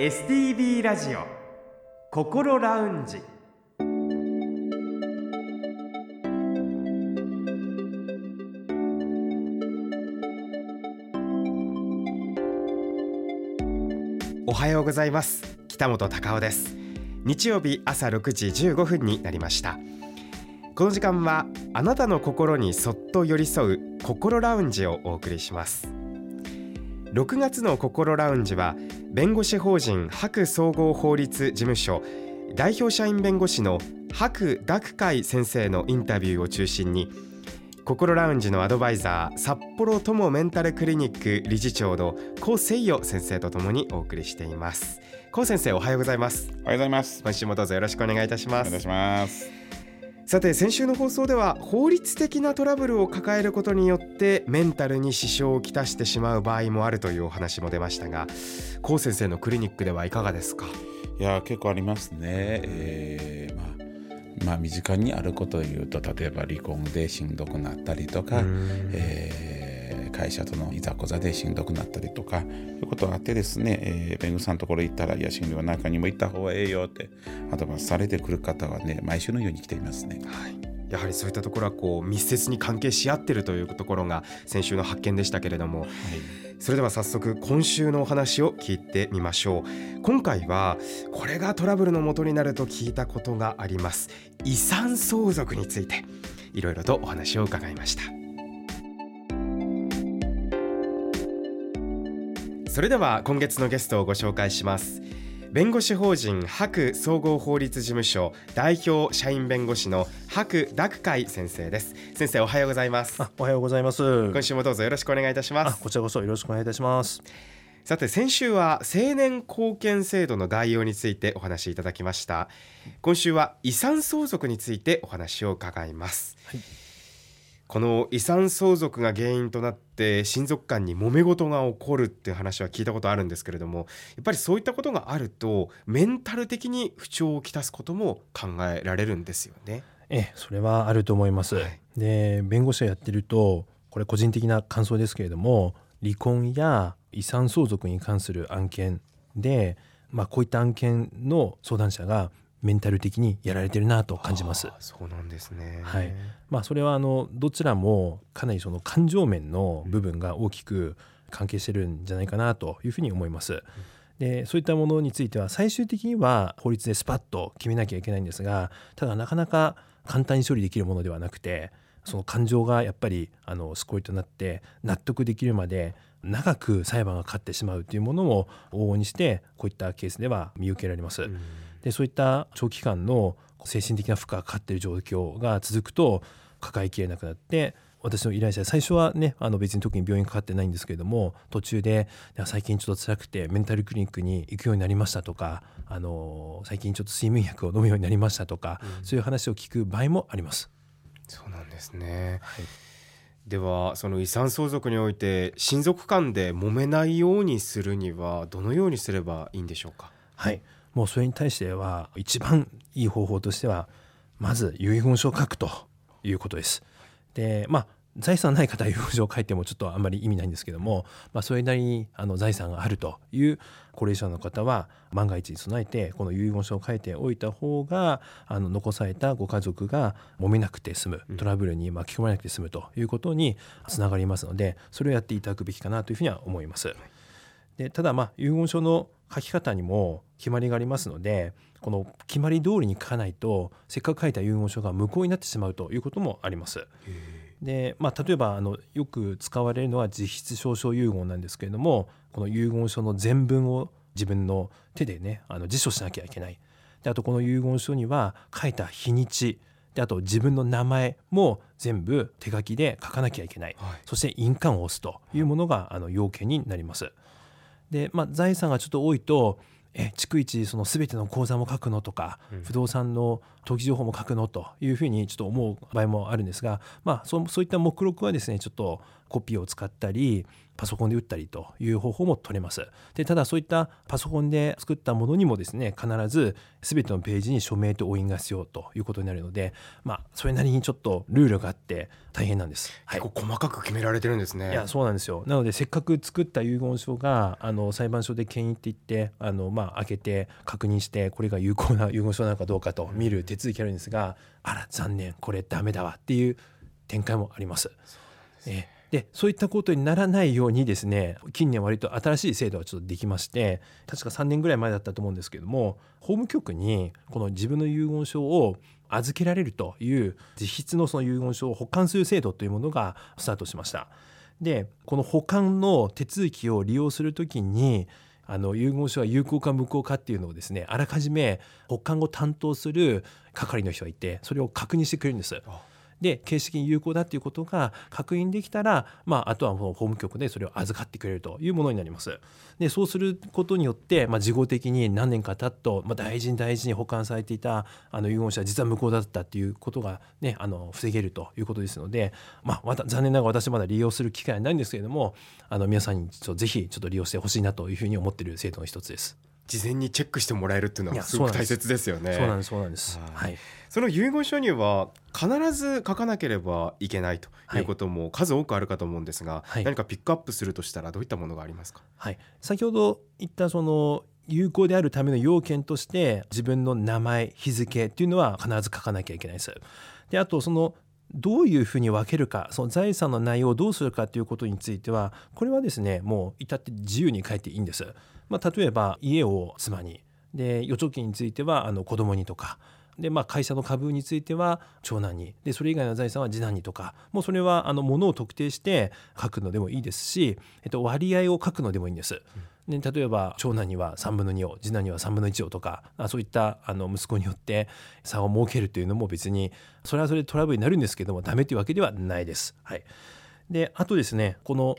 STB ラジオ心ラウンジ。おはようございます。北本隆夫です。日曜日朝6時15分になりました。この時間はあなたの心にそっと寄り添う心ラウンジをお送りします。6月の心ラウンジは弁護士法人白総合法律事務所代表社員弁護士の白濁海先生のインタビューを中心に心ラウンジのアドバイザー札幌友メンタルクリニック理事長の高誠代先生とともにお送りしています。高先生おはようございます。おはようございます。今週もどうぞよろしくお願いいたします。お願いしますさて先週の放送では法律的なトラブルを抱えることによってメンタルに支障をきたしてしまう場合もあるというお話も出ましたが高先生のクリニックではいかがですか？いや結構ありますね、えー、まあまあ身近にあることを言うと例えば離婚でしんどくなったりとか、えー、会社とのいざこざでしんどくなったりとかいうことがあってですね、えー、弁護士さんのところ行ったらいや心療内科にも行った方がええよってアドバイスされてくる方はね毎週のように来ていますね。はい。やはりそういったところはこう密接に関係し合っているというところが先週の発見でしたけれども、はい、それでは早速今週のお話を聞いてみましょう。今回はこれがトラブルの元になると聞いたことがあります。遺産相続についていろいろとお話を伺いましたそれでは今月のゲストをご紹介します。弁護士法人白総合法律事務所代表社員弁護士の白濁海先生です。先生おはようございます。おはようございます。今週もどうぞよろしくお願いいたします。こちらこそよろしくお願いいたします。さて先週は青年貢献制度の概要についてお話しいただきました。今週は遺産相続についてお話を伺います、はいこの遺産相続が原因となって親族間に揉め事が起こるっていう話は聞いたことあるんですけれどもやっぱりそういったことがあるとメンタル的に不調をきたすことも考えられるんですよね。ええ、それはあると思います。はい、で弁護士をやってるとこれ個人的な感想ですけれども離婚や遺産相続に関する案件で、まあ、こういった案件の相談者がメンタル的にやられてるなと感じます。そうなんですね。はい。まあそれはあのどちらもかなりその感情面の部分が大きく関係してるんじゃないかなというふうに思います。でそういったものについては最終的には法律でスパッと決めなきゃいけないんですがただなかなか簡単に処理できるものではなくてその感情がやっぱりあのスコイとなって納得できるまで長く裁判が勝ってしまうというものも往々にしてこういったケースでは見受けられます。うんでそういった長期間の精神的な負荷がかかっている状況が続くと抱えきれなくなって私の依頼者最初はねあの別に特に病院かかってないんですけれども途中で最近ちょっと辛くてメンタルクリニックに行くようになりましたとかあの最近ちょっと睡眠薬を飲むようになりましたとか、うん、そういう話を聞く場合もあります。そうなんですね、はい。ではその遺産相続において親族間で揉めないようにするにはどのようにすればいいんでしょうか？はいもうそれに対しては一番いい方法としてはまず遺言書を書くということです。でまあ財産ない方は遺言書を書いてもちょっとあんまり意味ないんですけども、まあ、それなりにあの財産があるという高齢者の方は万が一に備えてこの遺言書を書いておいた方があの残されたご家族が揉めなくて済むトラブルに巻き込まれなくて済むということにつながりますのでそれをやっていただくべきかなというふうには思います。でただまあ遺言書の書き方にも決まりがありますのでこの決まり通りに書かないとせっかく書いた遺言書が無効になってしまうということもあります。でまあ、例えばあのよく使われるのは実質証書遺言なんですけれどもこの遺言書の全文を自分の手でねあの辞書しなきゃいけない。であとこの遺言書には書いた日にちであと自分の名前も全部手書きで書かなきゃいけない、はい、そして印鑑を押すというものがあの要件になります。で、まあ、財産がちょっと多いとえ逐一その全ての口座も書くのとか、うん、不動産の登記情報も書くの？というふうにちょっと思う場合もあるんですが、まあ、そそういった目録はですねちょっとコピーを使ったりパソコンで打ったりという方法も取れます。でただそういったパソコンで作ったものにもですね必ず全てのページに署名と押印が必要ということになるのでまあそれなりにちょっとルールがあって大変なんです、はい、結構細かく決められてるんですね。いやそうなんですよ。なのでせっかく作った遺言書があの裁判所で権威って言ってあのまあ開けて確認してこれが有効な遺言書なのかどうかと見る手続きあるんですがあら残念これダメだわっていう展開もあります。えでそういったことにならないようにですね近年割と新しい制度がちょっとできまして確か3年ぐらい前だったと思うんですけども法務局にこの自分の遺言書を預けられるという実質のその遺言書を保管する制度というものがスタートしました。でこの保管の手続きを利用するときにあの遺言書は有効か無効かっていうのをですねあらかじめ保管を担当する係の人がいてそれを確認してくれるんです。で形式に有効だということが確認できたら、まあ、あとは法務局でそれを預かってくれるというものになります。でそうすることによって、まあ、事後的に何年か経っと、まあ、大事に大事に保管されていたあの遺言書は実は無効だったということが、ね、あの防げるということですので、まあ、また残念ながら私まだ利用する機会はないんですけれどもあの皆さんにちょっとぜひちょっと利用してほしいなというふうに思っている制度の一つです。事前にチェックしてもらえるっていうのはすごく大切ですよね。そうなんですそうなんです。はい。その遺言書には必ず書かなければいけないということも数多くあるかと思うんですが、はい、何かピックアップするとしたらどういったものがありますか？はい。先ほど言ったその有効であるための要件として自分の名前日付っていうのは必ず書かなきゃいけないです。であとそのどういうふうに分けるかその財産の内容をどうするかということについてはこれはですねもう至って自由に書いていいんです。まあ、例えば家を妻にで預貯金についてはあの子供にとかで、まあ、会社の株については長男にでそれ以外の財産は次男にとかもうそれはあのものを特定して書くのでもいいですし、えっと、割合を書くのでもいいんです。で例えば長男には3分の2を次男には3分の1をとかそういったあの息子によって差を設けるというのも別にそれはそれでトラブルになるんですけどもダメというわけではないです。はい、であとですねこの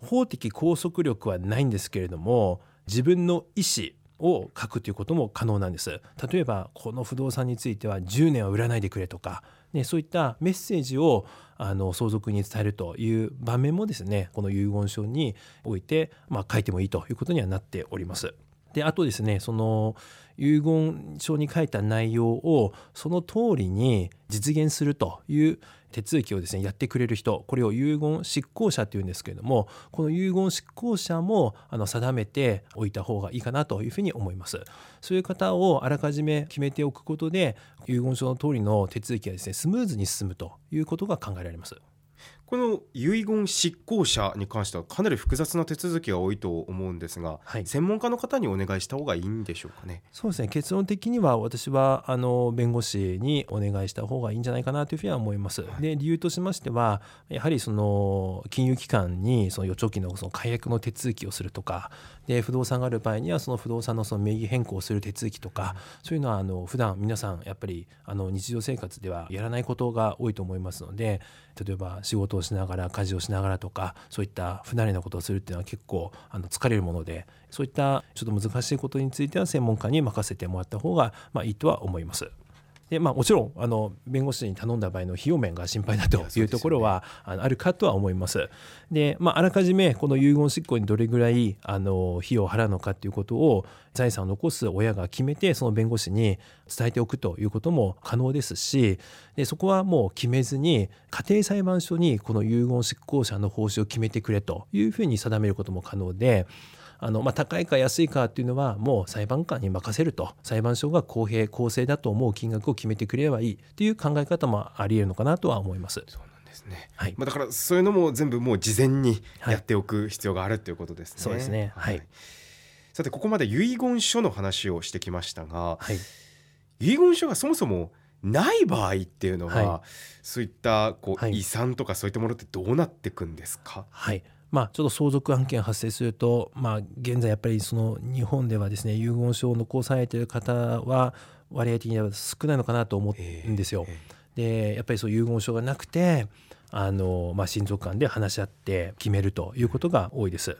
法的拘束力はないんですけれども自分の意思を書くということも可能なんです例えばこの不動産については10年は売らないでくれとか、ね、そういったメッセージをあの相続に伝えるという場面もですねこの遺言書において、まあ、書いてもいいということにはなっております。であとですねその遺言書に書いた内容をその通りに実現するという手続きをですねやってくれる人これを遺言執行者というんですけれどもこの遺言執行者もあの定めておいた方がいいかなというふうに思います。そういう方をあらかじめ決めておくことで遺言書の通りの手続きがですねスムーズに進むということが考えられます。この遺言執行者に関してはかなり複雑な手続きが多いと思うんですが、はい、専門家の方にお願いした方がいいんでしょうかね？そうですね結論的には私はあの弁護士にお願いした方がいいんじゃないかなというふうには思います。はい、で理由としましてはやはりその金融機関にその預貯金のその解約の手続きをするとかで不動産がある場合にはその不動産のその名義変更をする手続きとか、そういうのはあの普段皆さんやっぱりあの日常生活ではやらないことが多いと思いますので例えば仕事をしながら家事をしながらとかそういった不慣れなことをするっていうのは結構あの疲れるものでそういったちょっと難しいことについては専門家に任せてもらった方がまあいいとは思います。でまあ、もちろんあの弁護士に頼んだ場合の費用面が心配だというところは、あのあるかとは思います。で、まあ、あらかじめこの遺言執行にどれぐらいあの費用を払うのかということを財産を残す親が決めてその弁護士に伝えておくということも可能ですしでそこはもう決めずに家庭裁判所にこの遺言執行者の報酬を決めてくれというふうに定めることも可能で。あの、まあ、高いか安いかっていうのはもう裁判官に任せると裁判所が公平公正だと思う金額を決めてくれればいいっていう考え方もありえるのかなとは思います。そうなんですね。はい。まあだからそういうのも全部もう事前にやっておく必要があるということですね。そうですね。はい。さてここまで遺言書の話をしてきましたが、はい、遺言書がそもそもない場合っていうのは、はい、そういったこう、遺産とかそういったものってどうなっていくんですか？はいまあ、ちょっと相続案件発生すると、まあ、現在やっぱりその日本ではですね遺言書を残されている方は割合的には少ないのかなと思うんですよ。でやっぱりそう遺言書がなくてあの、まあ、親族間で話し合って決めるということが多いです。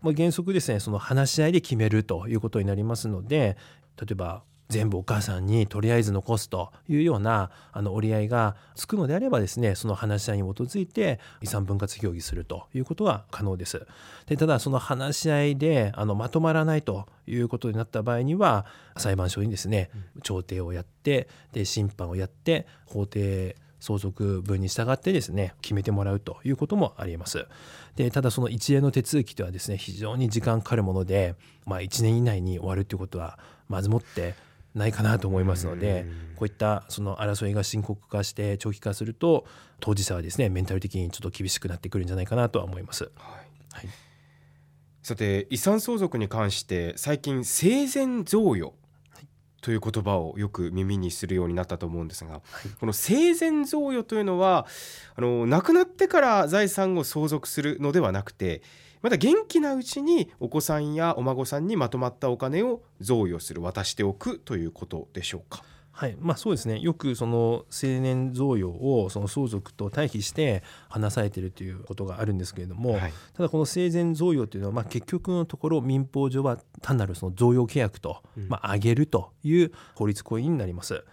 まあ、原則ですねその話し合いで決めるということになりますので例えば全部お母さんにとりあえず残すというようなあの折り合いがつくのであればですねその話し合いに基づいて遺産分割協議するということは可能です。でただその話し合いであのまとまらないということになった場合には裁判所にですね調停をやってで審判をやって法廷相続分に従ってですね決めてもらうということもありえます。でただその一連の手続きとはですね非常に時間かかるもので、まあ、1年以内に終わるということはまずもってないかなと思いますのでこういったその争いが深刻化して長期化すると当事者はですねメンタル的にちょっと厳しくなってくるんじゃないかなとは思います。はい、はい。さて遺産相続に関して最近生前贈与という言葉をよく耳にするようになったと思うんですが、はい、この生前贈与というのはあの亡くなってから財産を相続するのではなくてまた元気なうちにお子さんやお孫さんにまとまったお金を贈与する渡しておくということでしょうか？はいまあ、そうですねよくその青年贈与をその相続と対比して話されているということがあるんですけれども、はい、ただこの生前贈与というのはまあ結局のところ民法上は単なるその贈与契約と、まあ、上げるという法律行為になります。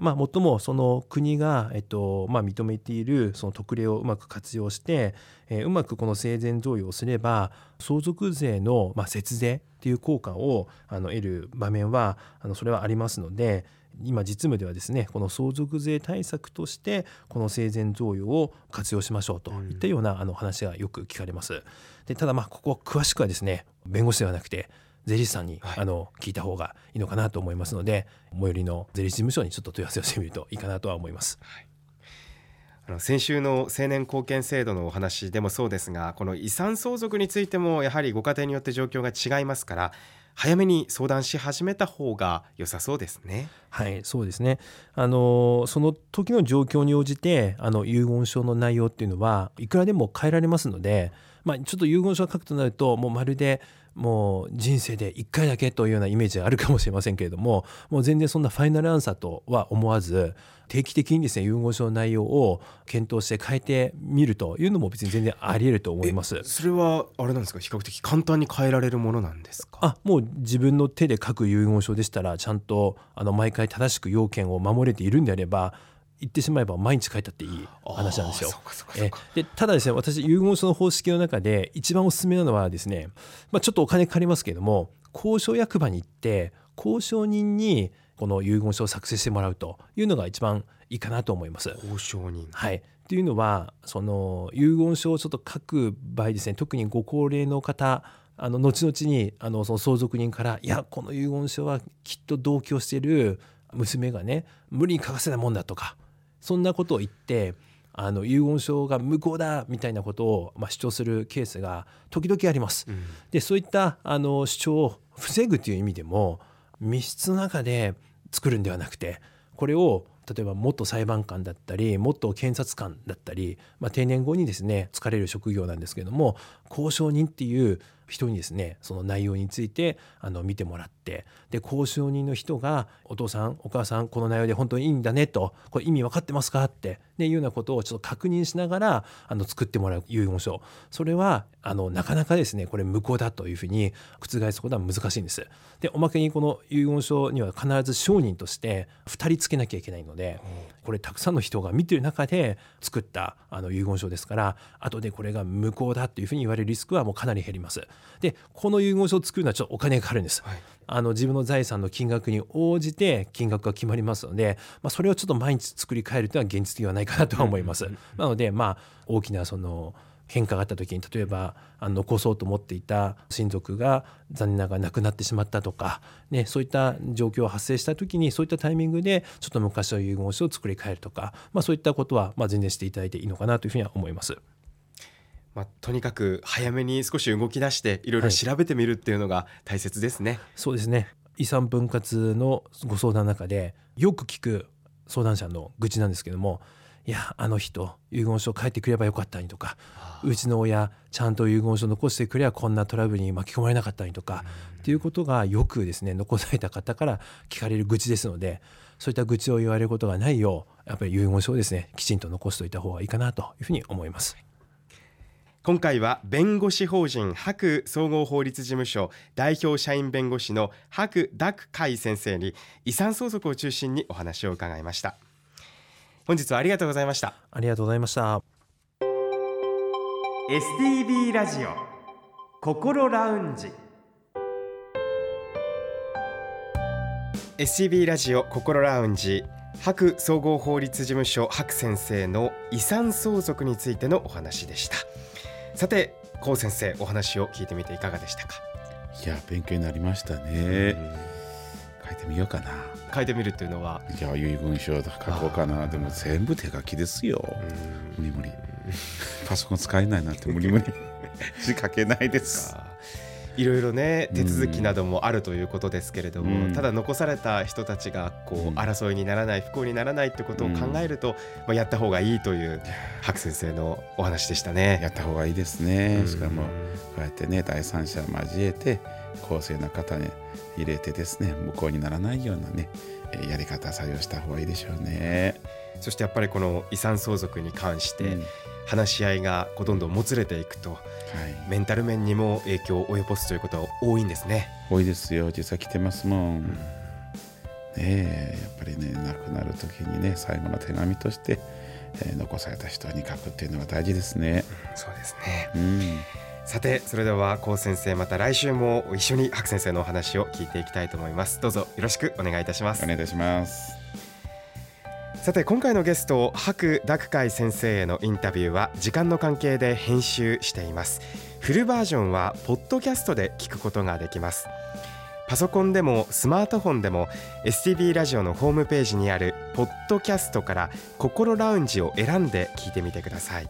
まあ、もっともその国が、えっとまあ、認めているその特例をうまく活用して、えー、うまくこの生前贈与をすれば相続税の、まあ、節税っていう効果をあの得る場面はあのそれはありますので今実務ではですねこの相続税対策としてこの生前贈与を活用しましょうといったようなあの話がよく聞かれます。でただまあここ詳しくはですね弁護士ではなくて税理士さんに、はい、あの聞いた方がいいのかなと思いますので最寄りの税理士事務所にちょっと問い合わせをしてみるといいかなとは思います。はいあの先週の青年貢献制度のお話でもそうですがこの遺産相続についてもやはりご家庭によって状況が違いますから早めに相談し始めた方が良さそうですね。はいそうですねあのその時の状況に応じてあの遺言書の内容っていうのはいくらでも変えられますので、まあ、ちょっと遺言書を書くとなるともうまるでもう人生で1回だけというようなイメージがあるかもしれませんけれどももう全然そんなファイナルアンサーとは思わず定期的にですね遺言書の内容を検討して変えてみるというのも別に全然あり得ると思います。それはあれなんですか？比較的簡単に変えられるものなんですか？あもう自分の手で書く遺言書でしたらちゃんとあの毎回正しく要件を守れているんであれば言ってしまえば毎日書いたっていい話なんですよ。えでただですね私遺言書の方式の中で一番おすすめなのはですね、まあ、ちょっとお金かかりますけれども交渉役場に行って交渉人にこの遺言書を作成してもらうというのが一番いいかなと思います。交渉人はいっていうのはその遺言書をちょっと書く場合ですね特にご高齢の方あの後々にあのその相続人から「いやこの遺言書はきっと同居している娘がね無理に書かせないもんだ」とかそんなことを言ってあの遺言書が無効だみたいなことを、まあ、主張するケースが時々あります。うん、でそういったあの主張を防ぐという意味でも密室の中で作るんではなくてこれを例えば元裁判官だったり元検察官だったり、まあ、定年後にですね疲れる職業なんですけども交渉人っていう人にですねその内容についてあの見てもらってで交渉人の人が「お父さんお母さんこの内容で本当にいいんだね」と「これ意味分かってますか?」ってね、いうようなことをちょっと確認しながらあの作ってもらう遺言書それはあのなかなかですねこれ無効だというふうに覆すことは難しいんです。でおまけにこの遺言書には必ず証人として2人つけなきゃいけないのでこれたくさんの人が見てる中で作ったあの遺言書ですから後でこれが無効だっていうふうに言われるリスクはもうかなり減ります。でこの遺言書を作るのはちょっとお金がかかるんです。はいあの自分の財産の金額に応じて金額が決まりますので、まあ、それをちょっと毎日作り変えるというのは現実的ではないかなとは思います。なのでまあ大きなその変化があった時に例えばあの残そうと思っていた親族が残念ながら亡くなってしまったとか、ね、そういった状況が発生した時にそういったタイミングでちょっと昔の遺言書を作り変えるとか、まあ、そういったことはまあ全然していただいていいのかなというふうには思います。まあ、とにかく早めに少し動き出していろいろ調べてみるっていうのが大切ですね。はい、そうですね遺産分割のご相談の中でよく聞く相談者の愚痴なんですけどもいやあの人遺言書書いてくればよかったにとかうちの親ちゃんと遺言書残してくればこんなトラブルに巻き込まれなかったにとかっていうことがよくですね残された方から聞かれる愚痴ですのでそういった愚痴を言われることがないようやっぱり遺言書をですねきちんと残しておいた方がいいかなというふうに思います。今回は弁護士法人白総合法律事務所代表社員弁護士の白濁海先生に遺産相続を中心にお話を伺いました。本日はありがとうございました。ありがとうございました。STB ラジオ心ラウンジ。STB ラジオ心ラウンジ。白総合法律事務所白先生の遺産相続についてのお話でしたさて高先生お話を聞いてみていかがでしたか？いや勉強になりましたね。書いてみようかな。書いてみるっていうのは？いや遺言書書こうかな。でも全部手書きですよ。無理無理。パソコン使えないなんて無理無理。字書けないですいろいろね手続きなどもあるということですけれども、うん。ただ残された人たちがこう、うん。争いにならない不幸にならないってことを考えると、まあ、やった方がいいという白先生のお話でしたね。やった方がいいですね。しかもこうやってね第三者を交えて公正な方に入れてですね無効にならないようなねえーやり方採用した方がいいでしょうね。そしてやっぱりこの遺産相続に関してうん話し合いがこうどんどんもつれていくとはい、メンタル面にも影響を及ぼすということは多いんですね。多いですよ実際来てますもん。ねえやっぱりね亡くなる時にね最後の手紙として、えー残された人に書くっていうのが大事ですね。そうですねうん、さてそれでは高先生また来週も一緒に白先生のお話を聞いていきたいと思いますどうぞよろしくお願いいたしますお願いいたします。さて今回のゲスト白濁海先生へのインタビューは時間の関係で編集しています。フルバージョンはポッドキャストで聞くことができます。パソコンでもスマートフォンでも STB ラジオのホームページにあるポッドキャストから心ラウンジを選んで聞いてみてください。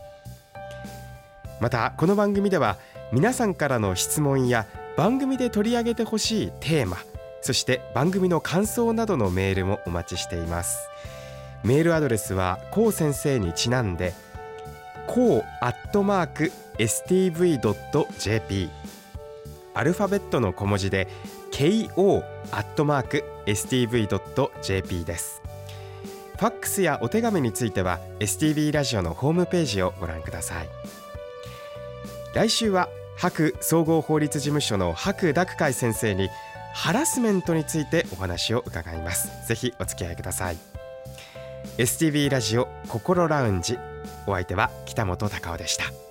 またこの番組では皆さんからの質問や番組で取り上げてほしいテーマそして番組の感想などのメールもお待ちしています。メールアドレスはこう先生にちなんでこうアットマーク stv.jp アルファベットの小文字で ko アットマーク stv.jp です。ファックスやお手紙については STV ラジオのホームページをご覧ください。来週は白総合法律事務所の白濁海先生にハラスメントについてお話を伺います。ぜひお付き合いください。STV ラジオ心ラウンジ。お相手は北本隆夫でした。